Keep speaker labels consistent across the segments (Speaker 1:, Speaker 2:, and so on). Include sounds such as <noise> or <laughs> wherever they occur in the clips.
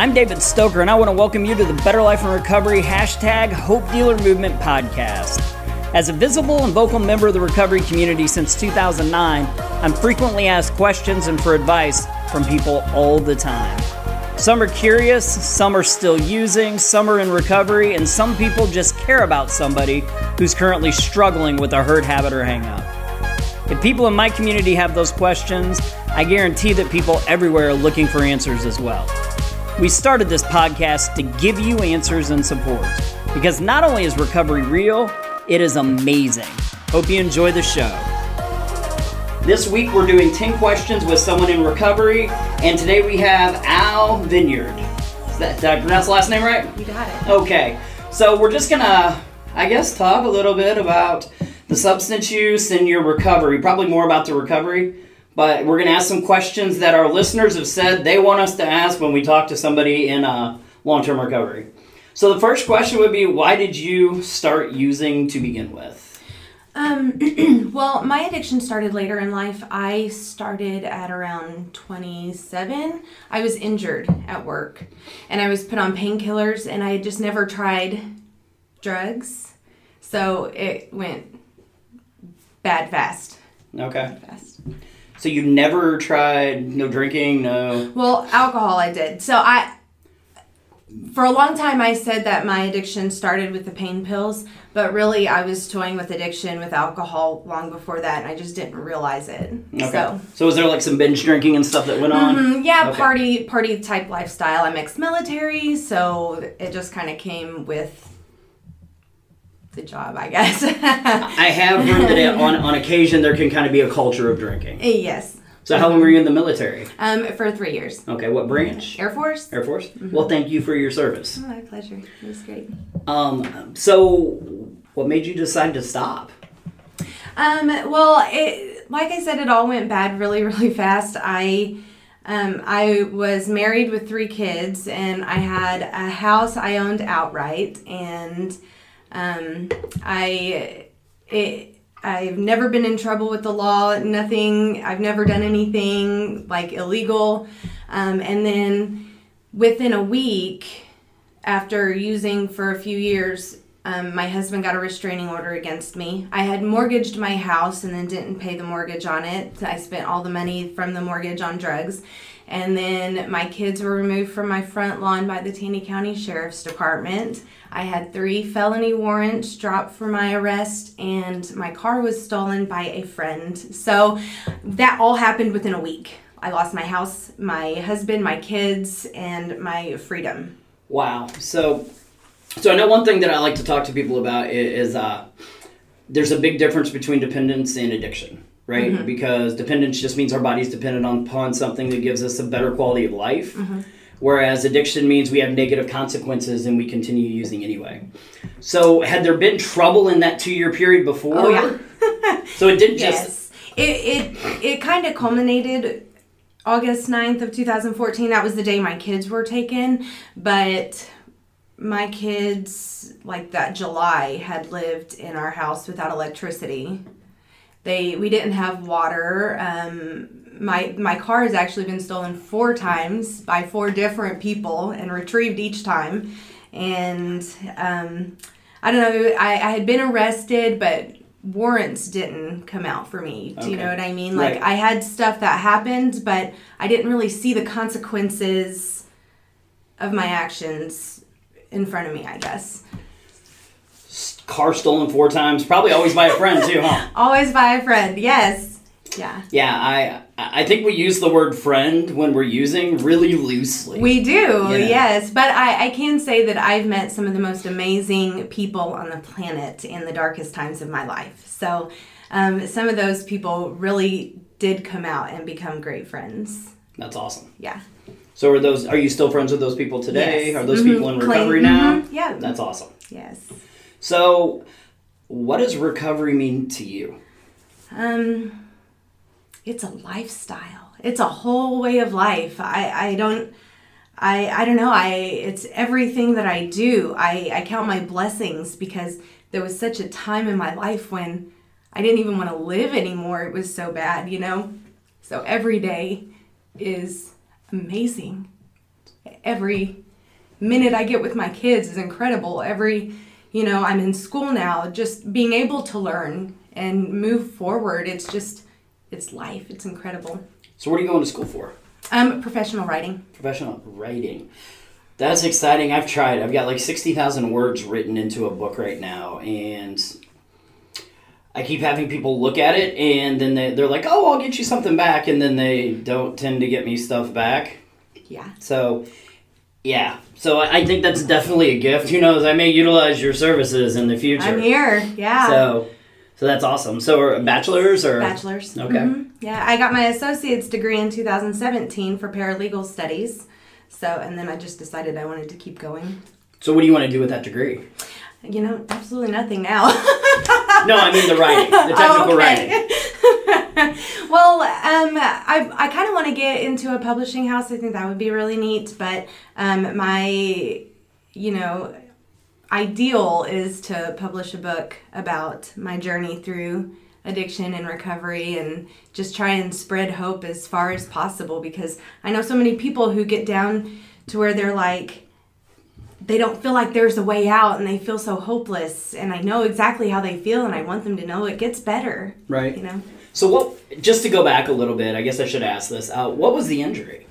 Speaker 1: I'm David Stoker, and I want to welcome you to the Better Life in Recovery hashtag Hope Dealer Movement podcast. As a visible and vocal member of the recovery community since 2009, I'm frequently asked questions and for advice from people all the time. Some are curious, some are still using, some are in recovery, and some people just care about somebody who's currently struggling with a hurt habit or hangup. If people in my community have those questions, I guarantee that people everywhere are looking for answers as well. We started this podcast to give you answers and support because not only is recovery real, it is amazing. Hope you enjoy the show. This week we're doing 10 questions with someone in recovery, and today we have Al Vineyard. Is that, did I pronounce the last name right?
Speaker 2: You got it.
Speaker 1: Okay, so we're just gonna, I guess, talk a little bit about the substance use and your recovery, probably more about the recovery. But we're going to ask some questions that our listeners have said they want us to ask when we talk to somebody in uh, long term recovery. So the first question would be why did you start using to begin with?
Speaker 2: Um, <clears throat> well, my addiction started later in life. I started at around 27. I was injured at work and I was put on painkillers and I had just never tried drugs. So it went bad fast.
Speaker 1: Okay.
Speaker 2: Fast.
Speaker 1: So you never tried no drinking, no.
Speaker 2: Well, alcohol I did. So I for a long time I said that my addiction started with the pain pills, but really I was toying with addiction with alcohol long before that and I just didn't realize it.
Speaker 1: Okay.
Speaker 2: So
Speaker 1: So was there like some binge drinking and stuff that went on?
Speaker 2: Mhm, yeah,
Speaker 1: Okay.
Speaker 2: party party type lifestyle. I'm ex-military, so it just kind of came with the job, I guess.
Speaker 1: I have heard that it- on, on occasion there can kind of be a culture of drinking.
Speaker 2: yes,
Speaker 1: So how long were you in the military?
Speaker 2: um, for three years.
Speaker 1: Okay, what branch?
Speaker 2: Air Force.
Speaker 1: Air Force? Well, thank you for your service.
Speaker 2: Oh, my pleasure. It was great.
Speaker 1: Um, so what made you decide to stop?
Speaker 2: Um, well, it, like I said, it all went bad really, <laughs> really fast. I, um, I was married with three kids, and I had a house I owned outright, and um, I, it, I've never been in trouble with the law. Nothing. I've never done anything like illegal. Um, and then within a week, after using for a few years, um, my husband got a restraining order against me. I had mortgaged my house and then didn't pay the mortgage on it. I spent all the money from the mortgage on drugs. And then my kids were removed from my front lawn by the Taney County Sheriff's Department. I had three felony warrants dropped for my arrest, and my car was stolen by a friend. So that all happened within a week. I lost my house, my husband, my kids, and my freedom.
Speaker 1: Wow. So, so I know one thing that I like to talk to people about is, uh, there's a big difference between dependence and addiction, right? Mm-hmm. Because dependence just means our body's dependent upon something that gives us a better quality of life. Mm-hmm. Whereas addiction means we have negative consequences and we continue using anyway. So, had there been trouble in that two year period before?
Speaker 2: Oh, yeah. <laughs>
Speaker 1: so it didn't just.
Speaker 2: Yes. It it it kind of culminated August 9th of 2014. That was the day my kids were taken, but my kids like that July had lived in our house without electricity. They we didn't have water. Um my my car has actually been stolen four times by four different people and retrieved each time. And um I don't know, I, I had been arrested, but warrants didn't come out for me. Do you know what I mean? Like
Speaker 1: Right.
Speaker 2: I had stuff that happened, but I didn't really see the consequences of my actions in front of me, I guess.
Speaker 1: Car stolen four times, probably always by a friend too, huh? <laughs>
Speaker 2: Always by a friend, yes. Yeah.
Speaker 1: Yeah, I I think we use the word friend when we're using really loosely.
Speaker 2: We do, yes. But I, I can say that I've met some of the most amazing people on the planet in the darkest times of my life. So um, some of those people really did come out and become great friends.
Speaker 1: That's awesome.
Speaker 2: Yeah.
Speaker 1: So are those are you still friends with those people today?
Speaker 2: Yes.
Speaker 1: Are those
Speaker 2: Mhm.
Speaker 1: people in
Speaker 2: Clay-
Speaker 1: recovery now?
Speaker 2: mhm, yeah.
Speaker 1: That's awesome.
Speaker 2: Yes.
Speaker 1: So what does recovery mean to you?
Speaker 2: Um, it's a lifestyle. It's a whole way of life. I, I don't I I don't know. I it's everything that I do. I I count my blessings because there was such a time in my life when I didn't even want to live anymore. It was so bad, you know? So every day is amazing. every minute I get with my kids is incredible. Every, you know, I'm in school now, just being able to learn and move forward. It's just, it's life. It's incredible.
Speaker 1: So, what are you going to school for?
Speaker 2: Um, professional writing.
Speaker 1: Professional writing. That's exciting. I've tried. I've got like 60,000 words written into a book right now, and I keep having people look at it, and then they, they're like, oh, I'll get you something back, and then they don't tend to get me stuff back.
Speaker 2: Yeah.
Speaker 1: So, yeah. So I I think that's definitely a gift. Who knows? I may utilize your services in the future.
Speaker 2: I'm here. Yeah.
Speaker 1: So, so that's awesome. So, are bachelors or
Speaker 2: Bachelor's.
Speaker 1: Okay.
Speaker 2: Mhm. Yeah, I got my associate's degree in 2017 for paralegal studies. So, and then I just decided I wanted to keep going.
Speaker 1: So, what do you want to do with that degree?
Speaker 2: You know, absolutely nothing now. <laughs>
Speaker 1: No, I mean the writing, the <laughs> technical
Speaker 2: Oh,
Speaker 1: writing. <laughs>
Speaker 2: well, um, I, I kind of want to get into a publishing house. I think that would be really neat. But um, my, you know, ideal is to publish a book about my journey through addiction and recovery and just try and spread hope as far as possible because I know so many people who get down to where they're like, they don't feel like there's a way out and they feel so hopeless and I know exactly how they feel and I want them to know it gets better.
Speaker 1: Right.
Speaker 2: You know.
Speaker 1: So, what? Just to go back a little bit, I guess I should ask this. Uh, what was the injury?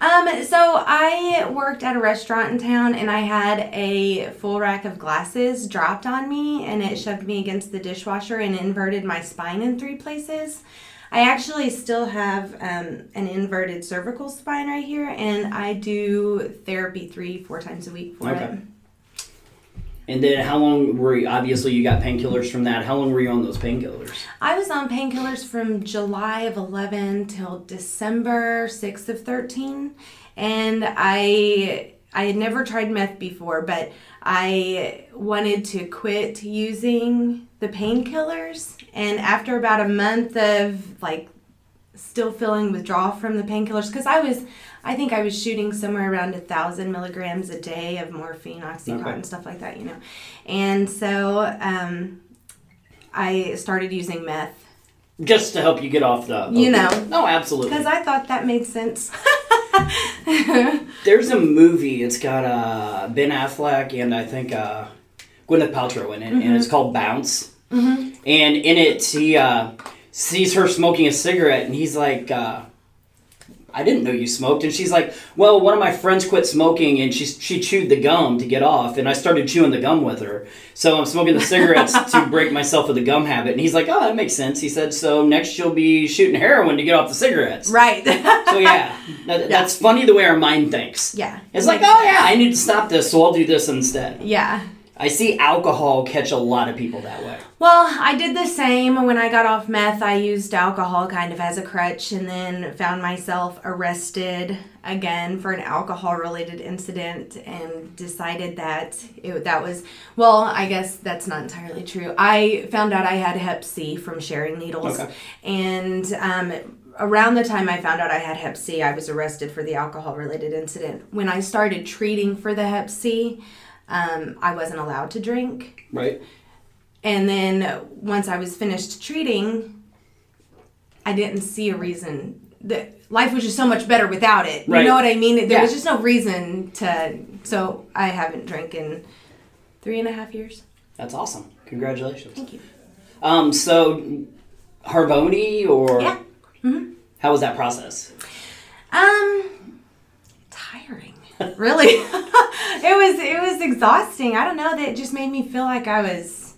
Speaker 2: Um so I worked at a restaurant in town and I had a full rack of glasses dropped on me and it shoved me against the dishwasher and inverted my spine in three places. I actually still have um, an inverted cervical spine right here, and I do therapy three, four times a week for
Speaker 1: Okay.
Speaker 2: it.
Speaker 1: And then, how long were you? Obviously, you got painkillers from that. How long were you on those painkillers?
Speaker 2: I was on painkillers from July of 11 till December 6th of 13 and I I had never tried meth before but I wanted to quit using the painkillers and after about a month of like still feeling withdrawal from the painkillers because I was I think I was shooting somewhere around a thousand milligrams a day of morphine, oxycontin,
Speaker 1: Okay.
Speaker 2: stuff like that, you know. And so um, I started using meth
Speaker 1: Just to help you get off the.
Speaker 2: You know.
Speaker 1: No, absolutely.
Speaker 2: because I thought that made sense.
Speaker 1: There's a movie. It's got uh, Ben Affleck and I think uh, Gwyneth Paltrow in it, and it's called Bounce. Mm-hmm. And in it, he uh, sees her smoking a cigarette, and he's like, uh, "I didn't know you smoked." And she's like, "Well, one of my friends quit smoking, and she she chewed the gum to get off, and I started chewing the gum with her. So I'm smoking the cigarettes <laughs> to break myself of the gum habit." And he's like, "Oh, that makes sense." He said, "So next you'll be shooting heroin to get off the cigarettes."
Speaker 2: right.
Speaker 1: So yeah, that, <laughs> that's funny the way our mind thinks.
Speaker 2: yeah.
Speaker 1: It's like, oh yeah, I need to stop this, so I'll do this instead.
Speaker 2: Yeah.
Speaker 1: I see alcohol catch a lot of people that way.
Speaker 2: Well, I did the same when I got off meth. I used alcohol kind of as a crutch and then found myself arrested again for an alcohol related incident and decided that it, that was, well, I guess that's not entirely true. I found out I had hep C from sharing needles.
Speaker 1: Okay.
Speaker 2: And um, around the time I found out I had hep C, I was arrested for the alcohol related incident. When I started treating for the hep C, um, I wasn't allowed to drink.
Speaker 1: Right?
Speaker 2: And then once I was finished treating, I didn't see a reason that life was just so much better without it.
Speaker 1: Right.
Speaker 2: You know what I mean? There
Speaker 1: Yeah.
Speaker 2: was just no reason to. So I haven't drank in three and a half years.
Speaker 1: That's awesome. Congratulations.
Speaker 2: Thank you.
Speaker 1: Um, so Harvoni or
Speaker 2: Yeah. Mhm.
Speaker 1: how was that process?
Speaker 2: Um, tiring. Really, <laughs> it was. It was exhausting. I don't know. That just made me feel like I was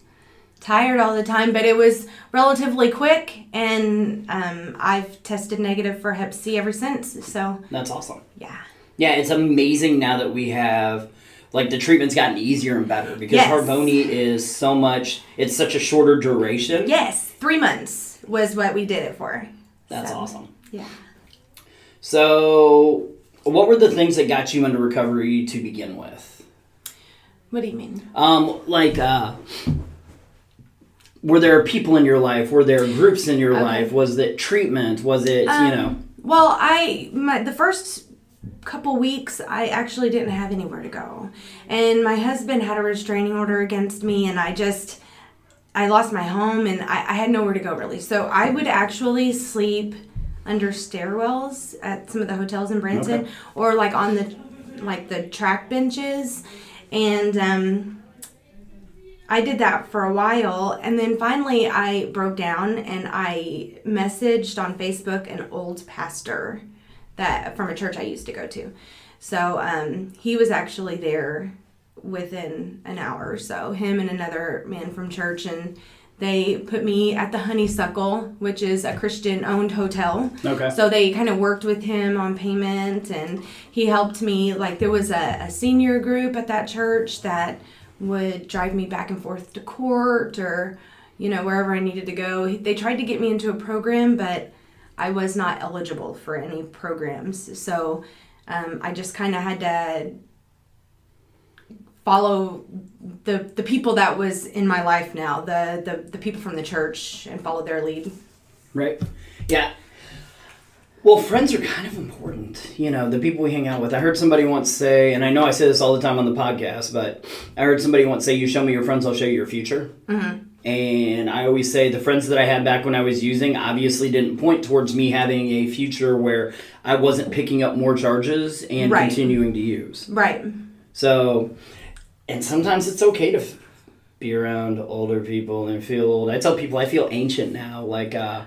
Speaker 2: tired all the time. But it was relatively quick, and um, I've tested negative for Hep C ever since. So
Speaker 1: That's awesome.
Speaker 2: yeah.
Speaker 1: Yeah, it's amazing now that we have like the treatment's gotten easier and better because
Speaker 2: Yes.
Speaker 1: Harvoni is so much. It's such a shorter duration.
Speaker 2: Yes, three months was what we did it for.
Speaker 1: That's
Speaker 2: So,
Speaker 1: awesome.
Speaker 2: Yeah.
Speaker 1: So, what were the things that got you into recovery to begin with?
Speaker 2: What do you mean?
Speaker 1: Um, like, uh, were there people in your life? Were there groups in your
Speaker 2: Okay.
Speaker 1: life? Was it treatment? Was it, you
Speaker 2: Um,
Speaker 1: know?
Speaker 2: Well, I my the first couple weeks I actually didn't have anywhere to go. And my husband had a restraining order against me and I just I lost my home and I, I had nowhere to go really. So I would actually sleep under stairwells at some of the hotels in Branson
Speaker 1: Okay.
Speaker 2: or like on the like the track benches, and um, I did that for a while, and then finally I broke down and I messaged on Facebook an old pastor that from a church I used to go to. So um, he was actually there within an hour or so. Him and another man from church, and they put me at the Honeysuckle, which is a Christian owned hotel.
Speaker 1: Okay.
Speaker 2: So they kind of worked with him on payment, and he helped me. Like there was a, a senior group at that church that would drive me back and forth to court or you know wherever I needed to go. They tried to get me into a program, but I was not eligible for any programs. So um, I just kind of had to follow the the people that was in my life now, the the, the people from the church, and follow their lead.
Speaker 1: Right. Yeah. Well, friends are kind of important. You know, the people we hang out with. I heard somebody once say, and I know I say this all the time on the podcast, but I heard somebody once say, "You show me your friends, I'll show you your future." Mm-hmm. And I always say the friends that I had back when I was using obviously didn't point towards me having a future where I wasn't picking up more charges and
Speaker 2: Right.
Speaker 1: continuing to use.
Speaker 2: Right.
Speaker 1: So, and sometimes it's okay to f- be around older people and feel old. I tell people I feel ancient now. Like, uh,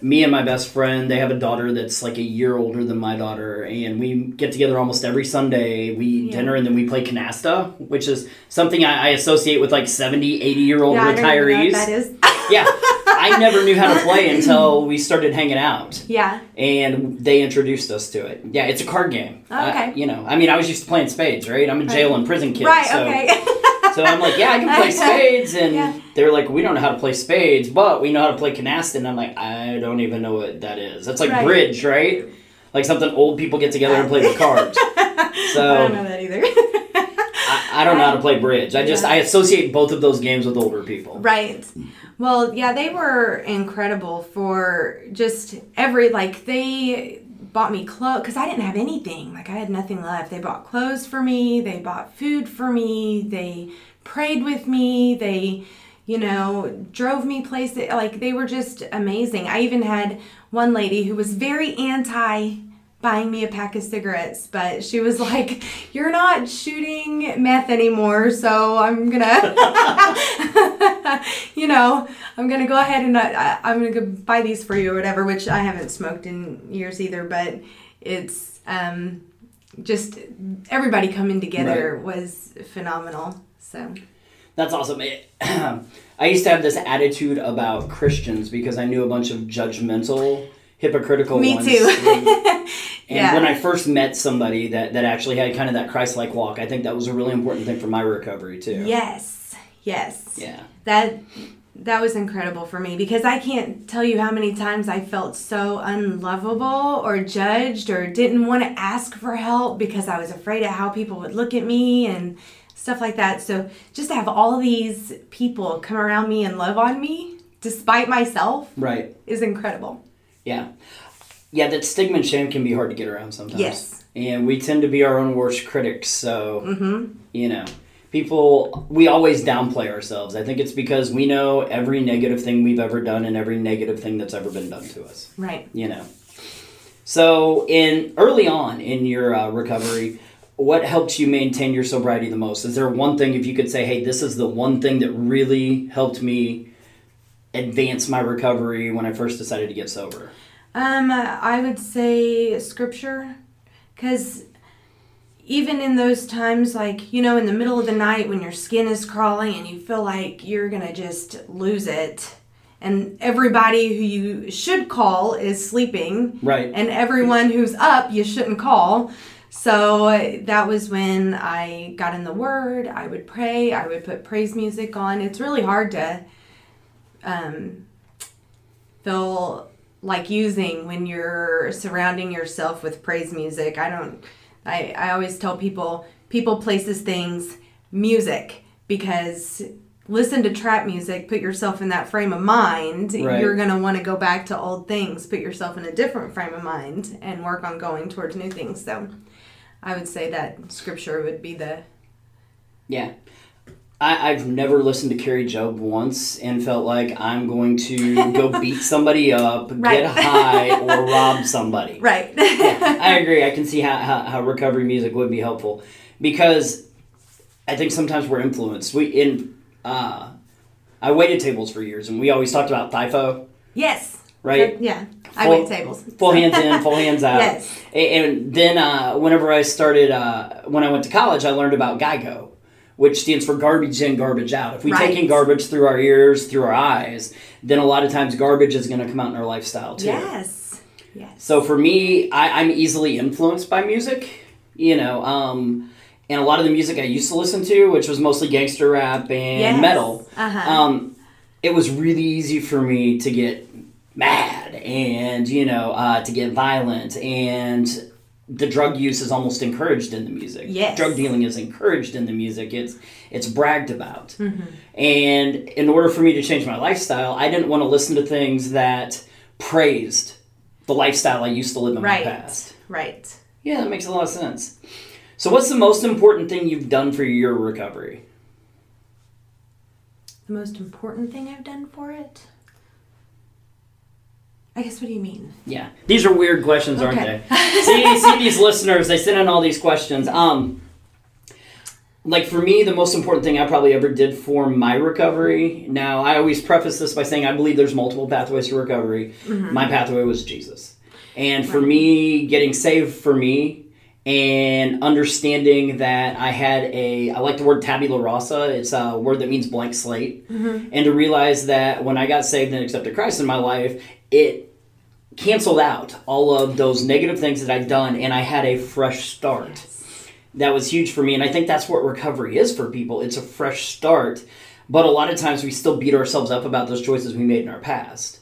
Speaker 1: me and my best friend, they have a daughter that's like a year older than my daughter, and we get together almost every Sunday. We eat
Speaker 2: Yeah.
Speaker 1: dinner and then we play canasta, which is something I, I associate with like 70, 80 year old
Speaker 2: Yeah, I don't even know
Speaker 1: retirees.
Speaker 2: that is. <laughs>
Speaker 1: yeah. I never knew how to play until we started hanging out
Speaker 2: yeah.
Speaker 1: and they introduced us to it. Yeah, it's a card game.
Speaker 2: Oh, Okay.
Speaker 1: I- you know, I mean, I was used to playing spades, right? I'm a jail and prison kid.
Speaker 2: Right.
Speaker 1: so,
Speaker 2: Okay. <laughs>
Speaker 1: so I'm like, yeah, I can play <laughs> spades, and
Speaker 2: Yeah.
Speaker 1: they're like, we don't know how to play spades, but we know how to play canasta. And I'm like, I don't even know what that is. That's like
Speaker 2: Right.
Speaker 1: bridge, right? Like something old people get together and play with cards. So <laughs> I
Speaker 2: don't know that either.
Speaker 1: I, don't know how to play bridge. I just
Speaker 2: Yeah.
Speaker 1: I associate both of those games with older people.
Speaker 2: Right. Hmm. Well, yeah, they were incredible for just every like they bought me clothes because I didn't have anything. Like I had nothing left. They bought clothes for me. They bought food for me. They prayed with me. They, you know, drove me places. Like they were just amazing. I even had one lady who was very anti buying me a pack of cigarettes, but she was <laughs> like, "You're not shooting meth anymore, so I'm gonna." <laughs> you know, I'm gonna go ahead and uh, I, I'm gonna go buy these for you or whatever. Which I haven't smoked in years either, but it's um, just everybody coming together was phenomenal. So
Speaker 1: That's awesome. It- <clears throat> I used to have this attitude about Christians because I knew a bunch of judgmental, hypocritical
Speaker 2: me
Speaker 1: ones.
Speaker 2: too. <laughs>
Speaker 1: And
Speaker 2: Yeah.
Speaker 1: when I first met somebody that, that actually had kind of that Christ like walk, I think that was a really important thing for my recovery too.
Speaker 2: yes, yes.
Speaker 1: Yeah.
Speaker 2: that that was incredible for me because I can't tell you how many times I felt so unlovable or judged or didn't want to ask for help because I was afraid of how people would look at me and stuff like that. So just to have all these people come around me and love on me despite myself
Speaker 1: Right.
Speaker 2: is incredible.
Speaker 1: Yeah. Yeah, that stigma and shame can be hard to get around sometimes.
Speaker 2: Yes.
Speaker 1: And we tend to be our own worst critics. So,
Speaker 2: Mm-hmm.
Speaker 1: you know, people, we always downplay ourselves. I think it's because we know every negative thing we've ever done and every negative thing that's ever been done to us.
Speaker 2: Right.
Speaker 1: you know. So, in early on in your uh, recovery, what helped you maintain your sobriety the most? Is there one thing if you could say, "Hey, this is the one thing that really helped me advance my recovery when I first decided to get sober"?
Speaker 2: Um, I would say scripture, because even in those times, like you know, in the middle of the night when your skin is crawling and you feel like you're gonna just lose it, and everybody who you should call is sleeping,
Speaker 1: Right.
Speaker 2: and everyone who's up you shouldn't call. So that was when I got in the Word. I would pray. I would put praise music on. It's really hard to um, feel like using when you're surrounding yourself with praise music. I don't. I I always tell people, people, places, things, music, because listen to trap music. Put yourself in that frame of mind.
Speaker 1: Right.
Speaker 2: You're gonna want to go back to old things. Put yourself in a different frame of mind and work on going towards new things. So, I would say that scripture would be the
Speaker 1: Yeah. I, I've never listened to Kari Jobe once and felt like I'm going to go <laughs> beat somebody up,
Speaker 2: Right.
Speaker 1: get high, or <laughs> rob somebody.
Speaker 2: Right.
Speaker 1: Yeah, I agree. I can see how, how, how recovery music would be helpful because I think sometimes we're influenced. We in uh, I waited tables for years, and we always talked about FIFO,
Speaker 2: yes.
Speaker 1: right?
Speaker 2: Yeah. I
Speaker 1: Full-
Speaker 2: wait tables.
Speaker 1: Full hands <laughs> in, full hands out.
Speaker 2: Yes.
Speaker 1: A- And then uh, whenever I started, uh, when I went to college, I learned about GIGO, which stands for garbage in, garbage out. If we take in garbage through our ears, through our eyes, then a lot of times garbage is going to come out in our lifestyle too.
Speaker 2: Yes. Yes.
Speaker 1: So for me, I, I'm easily influenced by music, you know, um, and a lot of the music I used to listen to, which was mostly gangster rap and
Speaker 2: Yes.
Speaker 1: metal,
Speaker 2: Uh-huh.
Speaker 1: um, it was really easy for me to get mad and you know uh, to get violent and the drug use is almost encouraged in the music
Speaker 2: Yes.
Speaker 1: drug dealing is encouraged in the music it's it's bragged about
Speaker 2: Mm-hmm.
Speaker 1: and in order for me to change my lifestyle i didn't want to listen to things that praised the lifestyle i used to live in
Speaker 2: right.
Speaker 1: my past
Speaker 2: Right.
Speaker 1: yeah that makes a lot of sense so what's the most important thing you've done for your recovery
Speaker 2: The most important thing I've done for it? I guess what do you mean?
Speaker 1: Yeah, these are weird questions, aren't
Speaker 2: Okay.
Speaker 1: they? see, <laughs> see these listeners, they send in all these questions. Um, like for me, the most important thing I probably ever did for my recovery. Now, I always preface this by saying I believe there's multiple pathways to recovery. My pathway was Jesus, and for me, getting saved for me. And understanding that I had a, I like the word tabula rasa. It's a word that means blank slate. And to realize that when I got saved and accepted Christ in my life, it canceled out all of those negative things that I'd done and I had a fresh start. That was huge for me and I think that's what recovery is for people. It's a fresh start. But a lot of times we still beat ourselves up about those choices we made in our past.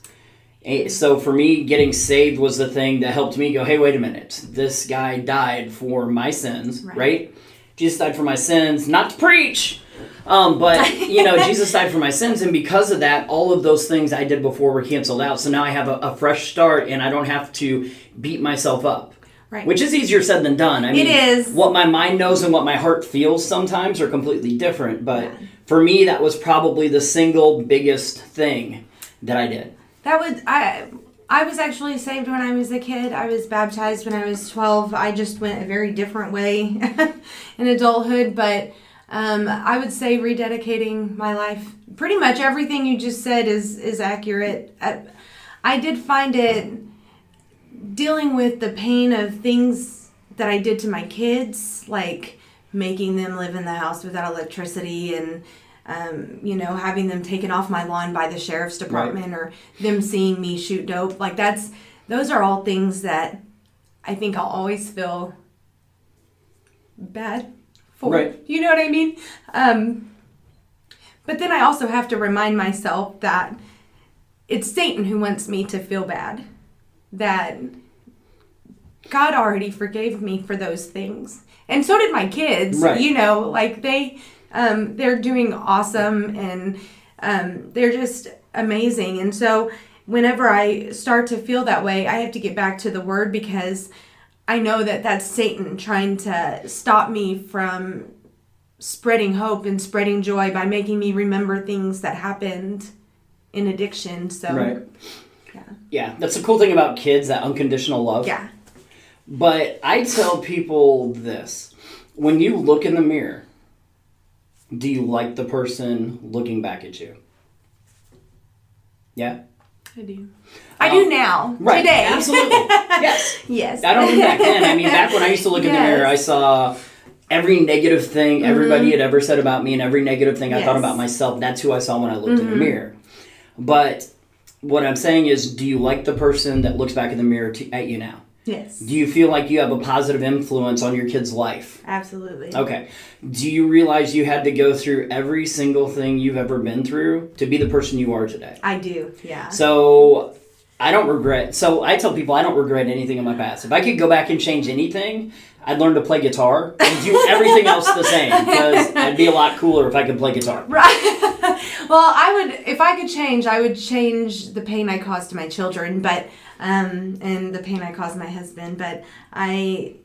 Speaker 1: Eh, So for me, getting saved was the thing that helped me go, hey, wait a minute. This guy died for my sins, right?
Speaker 2: Right.
Speaker 1: Jesus died for my sins, not to preach. Um, but <laughs> you know, Jesus died for my sins, and because of that, all of those things I did before were canceled out. So now I have a, a fresh start, and I don't have to beat myself up.
Speaker 2: Right.
Speaker 1: Which is easier said than done. I mean,
Speaker 2: is.
Speaker 1: What my mind knows and what my heart feels sometimes are completely different. But
Speaker 2: Yeah.
Speaker 1: for me, that was probably the single biggest thing that I did.
Speaker 2: That would I I was actually saved when I was a kid. I was baptized when I was 12. I just went a very different way <laughs> in adulthood, but um, I would say rededicating my life. Pretty much everything you just said is is accurate. I, I did find it dealing with the pain of things that I did to my kids, like making them live in the house without electricity and um, you know having them taken off my lawn by the sheriff's department or them seeing me shoot dope like that's those are all things that i think i'll always feel bad for
Speaker 1: Right.
Speaker 2: you know what i mean um, but then i also have to remind myself that it's satan who wants me to feel bad that God already forgave me for those things. And so did my kids.
Speaker 1: Right.
Speaker 2: You know, like they um they're doing awesome and um they're just amazing. And so whenever I start to feel that way, I have to get back to the word because I know that that's Satan trying to stop me from spreading hope and spreading joy by making me remember things that happened in addiction. So
Speaker 1: Right.
Speaker 2: Yeah.
Speaker 1: Yeah, that's the cool thing about kids, that unconditional love.
Speaker 2: yeah.
Speaker 1: But I tell people this when you look in the mirror, do you like the person looking back at you? Yeah?
Speaker 2: I do. I do oh. now.
Speaker 1: Right.
Speaker 2: Today.
Speaker 1: Absolutely. <laughs> yes.
Speaker 2: yes.
Speaker 1: I don't mean back then. I mean, back when I used to look in the mirror, I saw every negative thing mm-hmm. everybody had ever said about me and every negative thing I thought about myself. That's who I saw when I looked in the mm-hmm. mirror. But what I'm saying is, do you like the person that looks back in the mirror to, at you now?
Speaker 2: Yes.
Speaker 1: Do you feel like you have a positive influence on your kid's life?
Speaker 2: Absolutely.
Speaker 1: Okay. Do you realize you had to go through every single thing you've ever been through to be the person you are today?
Speaker 2: I do. Yeah.
Speaker 1: So I don't regret. So I tell people I don't regret anything in my past. If I could go back and change anything, I'd learn to play guitar and do everything else the same because I'd be a lot cooler if I could play guitar.
Speaker 2: Right. <laughs> well, I would, if I could change, I would change the pain I caused to my children, but um, and the pain I caused my husband. But I,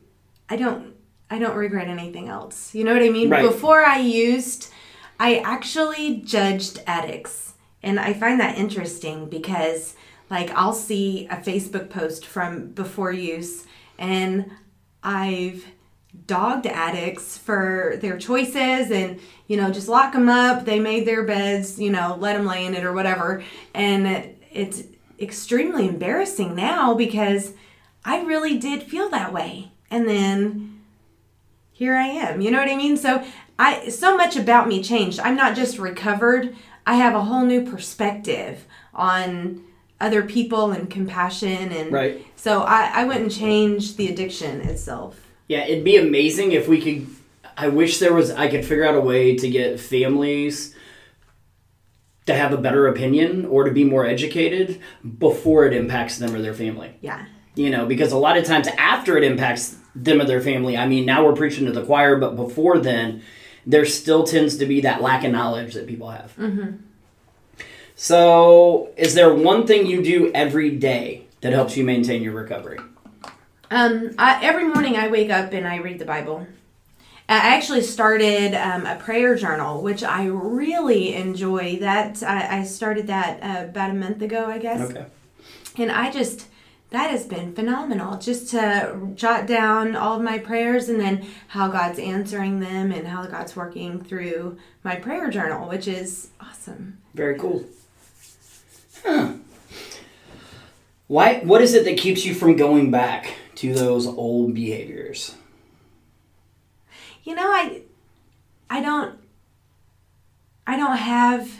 Speaker 2: I don't, I don't regret anything else. You know what I mean?
Speaker 1: Right.
Speaker 2: Before I used, I actually judged addicts. And I find that interesting because, like, I'll see a Facebook post from before use, and I've dogged addicts for their choices and, you know, just lock them up. They made their beds, you know, let them lay in it or whatever. And it's extremely embarrassing now because I really did feel that way. And then here I am. You know what I mean? So I so much about me changed. I'm not just recovered. I have a whole new perspective on other people and compassion and
Speaker 1: right.
Speaker 2: so I, I wouldn't change the addiction itself.
Speaker 1: Yeah, it'd be amazing if we could I wish there was I could figure out a way to get families to have a better opinion or to be more educated before it impacts them or their family.
Speaker 2: Yeah.
Speaker 1: You know, because a lot of times after it impacts them or their family, I mean, now we're preaching to the choir, but before then, there still tends to be that lack of knowledge that people have.
Speaker 2: Mm-hmm.
Speaker 1: So, is there one thing you do every day that helps you maintain your recovery?
Speaker 2: Um, I, every morning I wake up and I read the Bible. I actually started um, a prayer journal, which I really enjoy. That I, I started that uh, about a month ago, I guess.
Speaker 1: Okay.
Speaker 2: And I just that has been phenomenal just to jot down all of my prayers and then how God's answering them and how God's working through my prayer journal, which is awesome.
Speaker 1: Very cool. Huh. Why what is it that keeps you from going back to those old behaviors?
Speaker 2: You know, I I don't I don't have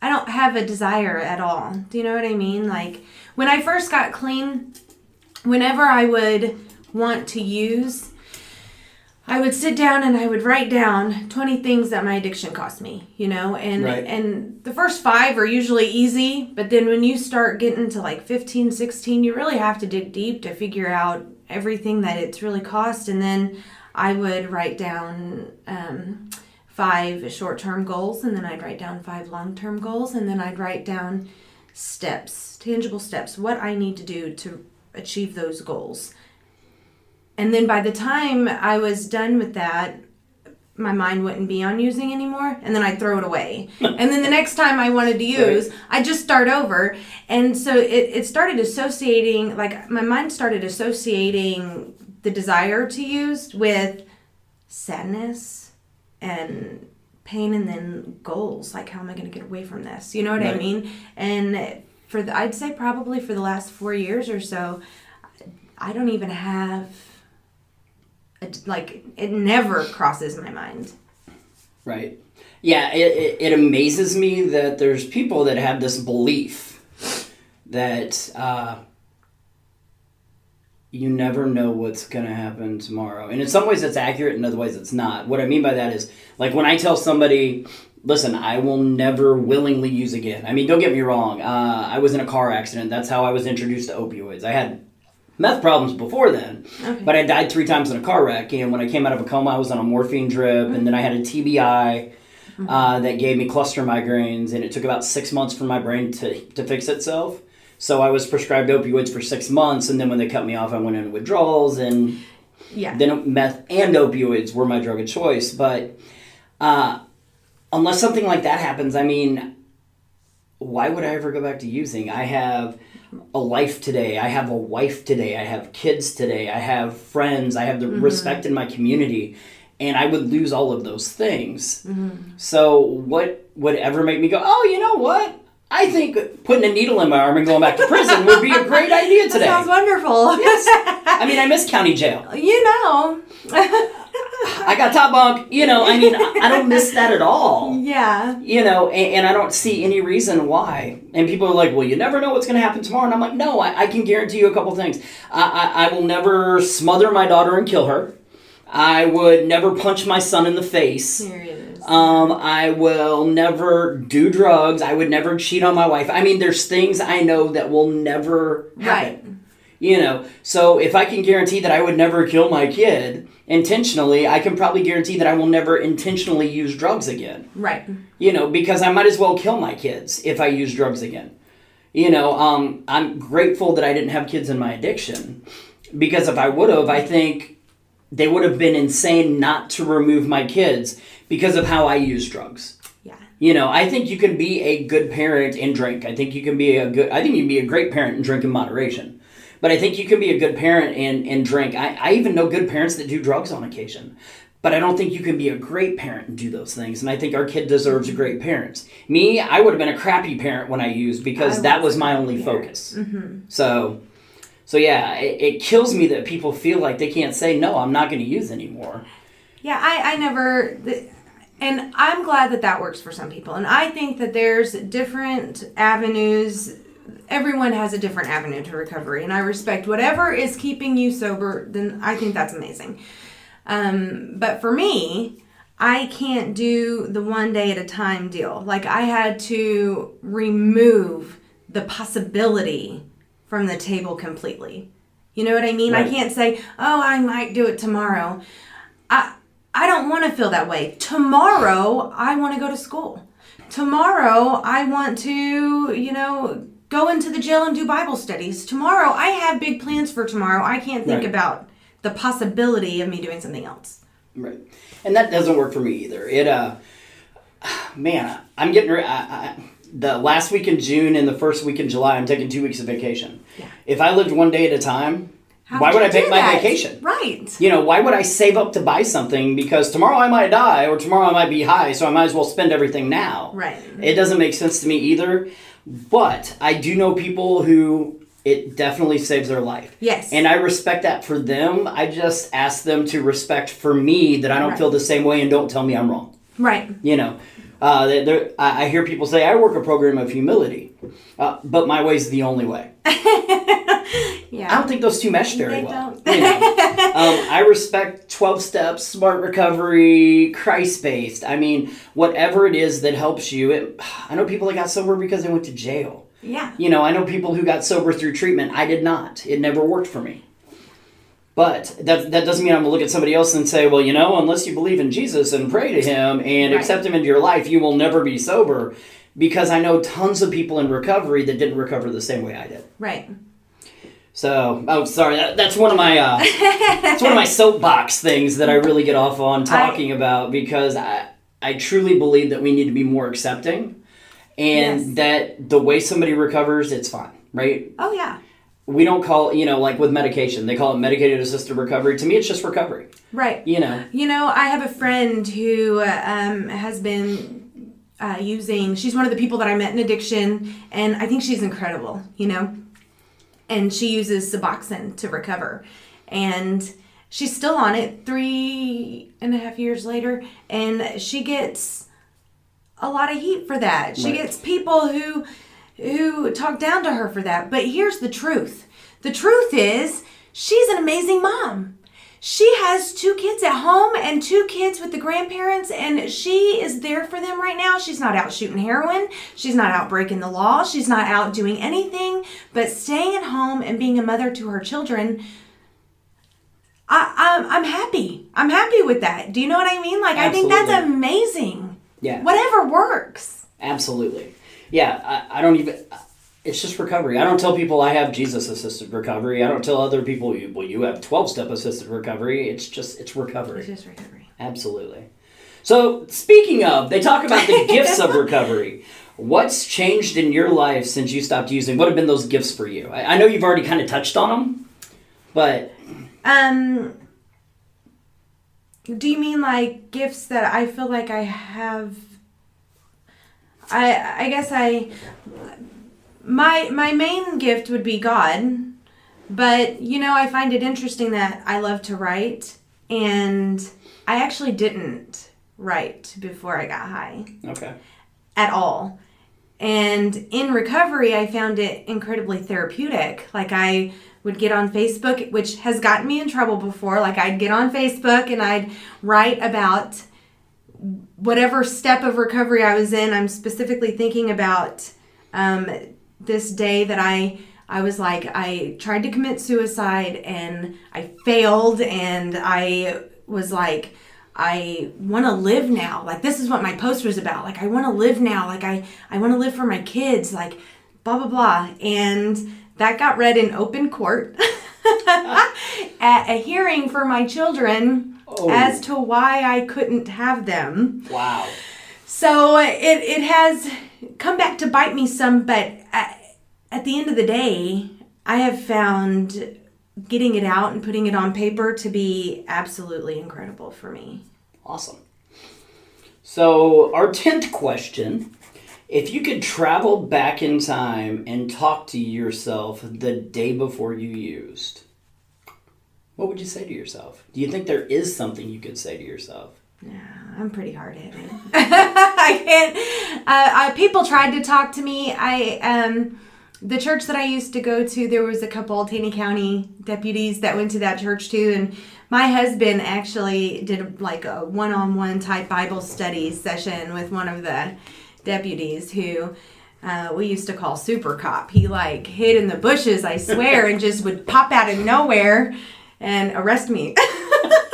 Speaker 2: I don't have a desire at all. Do you know what I mean? Like when I first got clean, whenever I would want to use, I would sit down and I would write down 20 things that my addiction cost me, you know? And
Speaker 1: Right.
Speaker 2: and the first 5 are usually easy, but then when you start getting to like 15, 16, you really have to dig deep to figure out everything that it's really cost and then I would write down um, five short term goals, and then I'd write down five long term goals, and then I'd write down steps, tangible steps, what I need to do to achieve those goals. And then by the time I was done with that, my mind wouldn't be on using anymore, and then I'd throw it away. <laughs> and then the next time I wanted to use, I'd just start over. And so it, it started associating, like, my mind started associating the desire to use with sadness and pain and then goals like how am i going to get away from this you know what i mean and for the i'd say probably for the last four years or so i don't even have like it never crosses my mind
Speaker 1: Right. Yeah, it, it, it amazes me that there's people that have this belief that uh, you never know what's going to happen tomorrow. And in some ways it's accurate, in other ways it's not. What I mean by that is, like when I tell somebody, listen, I will never willingly use again. I mean, don't get me wrong. Uh, I was in a car accident. That's how I was introduced to opioids. I had meth problems before then,
Speaker 2: Okay.
Speaker 1: but I died three times in a car wreck. And when I came out of a coma, I was on a morphine drip, and then I had a TBI uh, that gave me cluster migraines, and it took about six months for my brain to, to fix itself. So I was prescribed opioids for six months, and then when they cut me off, I went into withdrawals, and
Speaker 2: yeah
Speaker 1: then meth and opioids were my drug of choice. But uh, unless something like that happens, I mean, why would I ever go back to using? I have a life today. I have a wife today. I have kids today. I have friends. I have the mm-hmm. respect in my community. And I would lose all of those things. Mm-hmm. So, what would ever make me go, oh, you know what? I think putting a needle in my arm and going back to prison would be a great <laughs> idea today.
Speaker 2: that sounds wonderful <laughs>
Speaker 1: I mean, I miss county jail.
Speaker 2: you know
Speaker 1: I got top bunk. You know, I mean, I I don't miss that at all. <laughs>
Speaker 2: yeah
Speaker 1: You know, and, and I don't see any reason why. And people are like, well, you never know what's going to happen tomorrow. And I'm like, no, I, I can guarantee you a couple things. I, I, I will never smother my daughter and kill her. I would never punch my son in the face.
Speaker 2: here it is
Speaker 1: Um, I will never do drugs. I would never cheat on my wife. I mean, there's things I know that will never happen.
Speaker 2: right
Speaker 1: You know, so if I can guarantee that I would never kill my kid intentionally, I can probably guarantee that I will never intentionally use drugs again.
Speaker 2: right
Speaker 1: You know, because I might as well kill my kids if I use drugs again. You know, um, I'm grateful that I didn't have kids in my addiction because if I would have, I think they would have been insane not to remove my kids because of how I use drugs.
Speaker 2: Yeah.
Speaker 1: You know, I think you can be a good parent and drink. I think you can be a good. I think you can be a great parent and drink in moderation. But I think you can be a good parent and, and drink. I, I even know good parents that do drugs on occasion. But I don't think you can be a great parent and do those things. And I think our kid deserves a great parent. Me, I would have been a crappy parent when I used because
Speaker 2: I
Speaker 1: that
Speaker 2: was
Speaker 1: my only
Speaker 2: parent.
Speaker 1: focus. Mm-hmm. So, so yeah, it, it kills me that people feel like they can't say no. I'm not going to use anymore.
Speaker 2: Yeah, I, I never, th- and I'm glad that that works for some people. And I think that there's different avenues. Everyone has a different avenue to recovery, and I respect whatever is keeping you sober. Then I think that's amazing. Um, but for me, I can't do the one day at a time deal. Like I had to remove the possibility from the table completely. You know what I mean? I can't say, "Oh, I might do it tomorrow." I I don't want to feel that way. Tomorrow, I want to go to school. Tomorrow, I want to, you know, go into the jail and do Bible studies. Tomorrow, I have big plans for tomorrow. I can't think
Speaker 1: Right.
Speaker 2: about the possibility of me doing something else.
Speaker 1: Right. And that doesn't work for me either. It, uh, <sighs> man, I'm getting, re- I, I, the last week in June and the first week in July, I'm taking two weeks of vacation.
Speaker 2: Yeah.
Speaker 1: If I lived one day at a time,
Speaker 2: How
Speaker 1: why would I take my vacation?
Speaker 2: Right.
Speaker 1: You know, why would I save up to buy something because tomorrow I might die or tomorrow I might be high, so I might as well spend everything now.
Speaker 2: Right.
Speaker 1: It doesn't make sense to me either. But I do know people who it definitely saves their life.
Speaker 2: Yes.
Speaker 1: And I respect that for them. I just ask them to respect for me that I don't
Speaker 2: Right.
Speaker 1: feel the same way and don't tell me I'm wrong.
Speaker 2: Right.
Speaker 1: You know, uh, I I hear people say, I work a program of humility, uh, but my way is the only way. <laughs>
Speaker 2: Yeah.
Speaker 1: I don't think those two mesh very
Speaker 2: They
Speaker 1: well.
Speaker 2: don't.
Speaker 1: You <laughs> know? um, I respect 12 steps, smart recovery, Christ based. I mean, whatever it is that helps you. It, I know people that got sober because they went to jail.
Speaker 2: yeah.
Speaker 1: You know, I know people who got sober through treatment. I did not. It never worked for me. But that, that doesn't mean I'm going to look at somebody else and say, well, you know, unless you believe in Jesus and pray to him and
Speaker 2: Right.
Speaker 1: accept him into your life, you will never be sober. Because I know tons of people in recovery that didn't recover the same way I did.
Speaker 2: Right.
Speaker 1: So, oh, sorry. That, that's one of my uh, that's one of my <laughs> soapbox things that I really get off on talking about because I I truly believe that we need to be more accepting, and
Speaker 2: Yes.
Speaker 1: that the way somebody recovers, it's fine, right?
Speaker 2: Oh yeah.
Speaker 1: We don't call you know like with medication, they call it medicated assisted recovery. To me, it's just recovery.
Speaker 2: Right.
Speaker 1: You know,
Speaker 2: You know, I have a friend who uh, um, has been uh, using. She's one of the people that I met in addiction, and I think she's incredible. You know, and she uses Suboxone to recover, and she's still on it three and a half years later, and she gets a lot of heat for that. She
Speaker 1: Right.
Speaker 2: gets people who who talk down to her for that. But here's the truth. The truth is she's an amazing mom. She has two kids at home and two kids with the grandparents, and she is there for them right now. She's not out shooting heroin. She's not out breaking the law. She's not out doing anything but staying at home and being a mother to her children. I, I'm, I'm happy. I'm happy with that. Do you know what I mean? Like, I think that's amazing.
Speaker 1: yeah,
Speaker 2: Whatever works.
Speaker 1: absolutely. Yeah, I, I don't even. It's just recovery. I don't tell people I have Jesus assisted recovery. I don't tell other people, well, you have twelve step assisted recovery. It's just it's recovery.
Speaker 2: It's just recovery.
Speaker 1: Absolutely. So, speaking of, they talk about the <laughs> gifts of recovery. What's changed in your life since you stopped using? What have been those gifts for you? I, I know you've already kind of touched on them, but
Speaker 2: Um, do you mean like gifts that I feel like I have? I I guess I my my main gift would be God, but you know I find it interesting that I love to write, and I actually didn't write before I got high
Speaker 1: okay.
Speaker 2: at all. And in recovery, I found it incredibly therapeutic. Like, I would get on Facebook, which has gotten me in trouble before. Like, I'd get on Facebook and I'd write about whatever step of recovery I was in. I'm specifically thinking about um, this day that I. I was like, I tried to commit suicide and I failed, and I was like, I want to live now. Like this is what my post was about. Like I want to live now. Like I I want to live for my kids. Like blah blah blah. And that got read in open court <laughs> at a hearing for my children. oh. as to why I couldn't have them.
Speaker 1: Wow.
Speaker 2: So it, it has come back to bite me some, but at, at the end of the day, I have found getting it out and putting it on paper to be absolutely incredible for me.
Speaker 1: Awesome. So, our 10th question if you could travel back in time and talk to yourself the day before you used, what would you say to yourself? Do you think there is something you could say to yourself?
Speaker 2: Yeah, I'm pretty hard headed. <laughs> I can't. Uh, I, people tried to talk to me. I um, the church that I used to go to, there was a couple Taney County deputies that went to that church too, and my husband actually did like a one-on-one type Bible study session with one of the deputies who. Uh, we used to call super cop. He like hid in the bushes, I swear, and just would pop out of nowhere and arrest me. <laughs>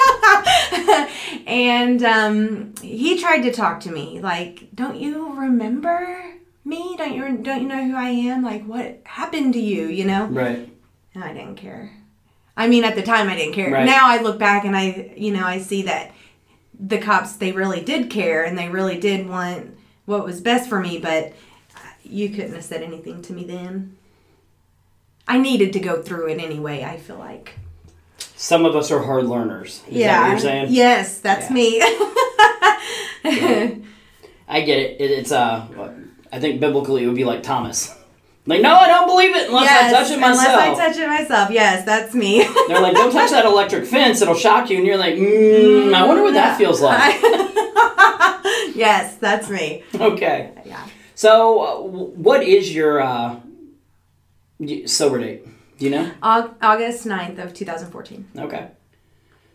Speaker 2: <laughs> and um, he tried to talk to me like, "Don't you remember me? Don't you don't you know who I am? Like, what happened to you? You know?"
Speaker 1: Right.
Speaker 2: And I didn't care. I mean, at the time, I didn't care. Right. Now I look back and I, you know, I see that the cops they really did care and they really did want what was best for me, but you couldn't have said anything to me then. I needed to go through it anyway. I feel like
Speaker 1: some of us are hard learners. Is yeah. You're saying?
Speaker 2: Yes, that's yeah. me. <laughs>
Speaker 1: yeah. I get it. it. It's uh, I think biblically it would be like Thomas. Like, no, I don't believe it unless yes, I touch it myself.
Speaker 2: Unless I touch it myself. Yes, that's me. <laughs>
Speaker 1: They're like, don't touch that electric fence; it'll shock you. And you're like, mm, I wonder what that feels like. <laughs>
Speaker 2: yes, that's me.
Speaker 1: Okay. Yeah. So, uh, what is your uh, sober date? Do you know?
Speaker 2: August 9th of 2014.
Speaker 1: Okay.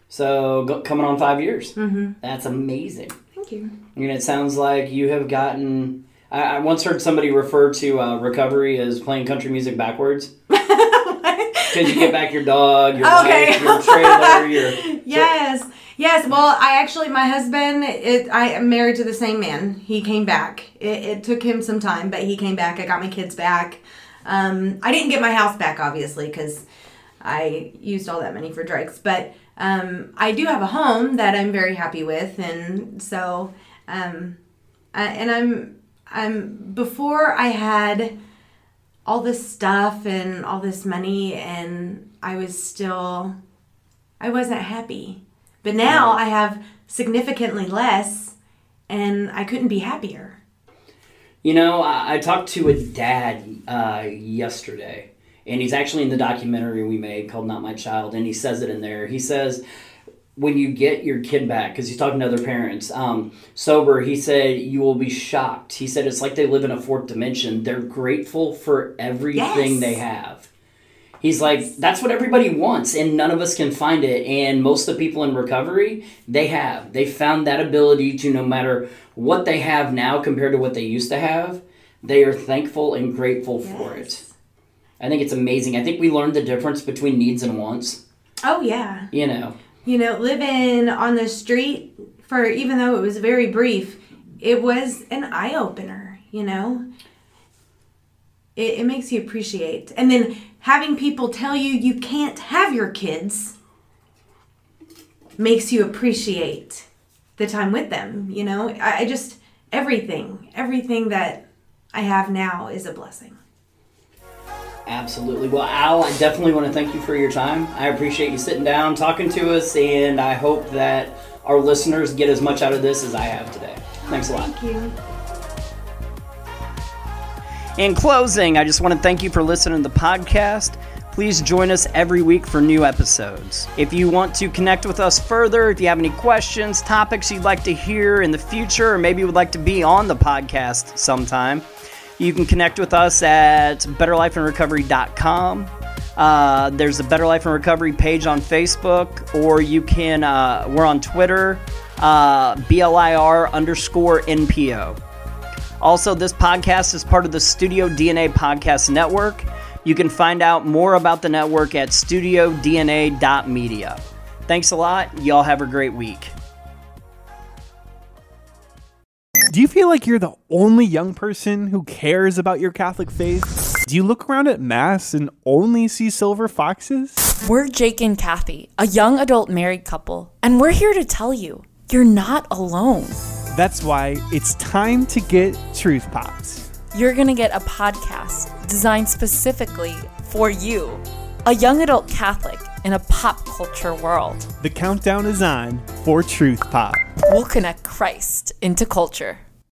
Speaker 1: So go, coming on five years.
Speaker 2: Mm-hmm.
Speaker 1: That's amazing.
Speaker 2: Thank you.
Speaker 1: I mean, it sounds like you have gotten. I, I once heard somebody refer to uh, recovery as playing country music backwards. <laughs> Because you get back your dog, your okay. wife, your trailer, <laughs> your.
Speaker 2: Yes. So, Yes, well, I actually, my husband, it, I am married to the same man. He came back. It, it took him some time, but he came back. I got my kids back. Um, I didn't get my house back, obviously, because I used all that money for drugs. But um, I do have a home that I'm very happy with, and so, um, I, and I'm, I'm before I had all this stuff and all this money, and I was still, I wasn't happy. But now I have significantly less, and I couldn't be happier.
Speaker 1: You know, I, I talked to a dad uh, yesterday, and he's actually in the documentary we made called Not My Child, and he says it in there. He says, when you get your kid back, because he's talking to other parents, um, sober, he said, you will be shocked. He said, it's like they live in a fourth dimension. They're grateful for everything yes. they have. He's like, that's what everybody wants, and none of us can find it. And most of the people in recovery, they have. They found that ability to, no matter what they have now compared to what they used to have, they are thankful and grateful yes. for it. I think it's amazing. I think we learned the difference between needs and wants.
Speaker 2: Oh yeah.
Speaker 1: You know.
Speaker 2: You know, living on the street for even though it was very brief, it was an eye opener, you know. It, it makes you appreciate. And then having people tell you you can't have your kids makes you appreciate the time with them. You know, I, I just everything, everything that I have now is a blessing.
Speaker 1: Absolutely. Well, Al, I definitely want to thank you for your time. I appreciate you sitting down, talking to us, and I hope that our listeners get as much out of this as I have today. Thanks a lot.
Speaker 2: Thank you.
Speaker 1: In closing, I just want to thank you for listening to the podcast. Please join us every week for new episodes. If you want to connect with us further, if you have any questions, topics you'd like to hear in the future, or maybe you would like to be on the podcast sometime, you can connect with us at betterlifeinrecovery.com. Uh, there's a Better Life in Recovery page on Facebook, or you can, uh, we're on Twitter, uh, BLIR underscore NPO. Also, this podcast is part of the Studio DNA Podcast Network. You can find out more about the network at studiodna.media. Thanks a lot. Y'all have a great week.
Speaker 3: Do you feel like you're the only young person who cares about your Catholic faith? Do you look around at Mass and only see silver foxes?
Speaker 4: We're Jake and Kathy, a young adult married couple, and we're here to tell you you're not alone.
Speaker 3: That's why it's time to get Truth Pops.
Speaker 4: You're going to get a podcast designed specifically for you, a young adult Catholic in a pop culture world.
Speaker 3: The countdown is on for Truth Pop.
Speaker 4: We'll connect Christ into culture.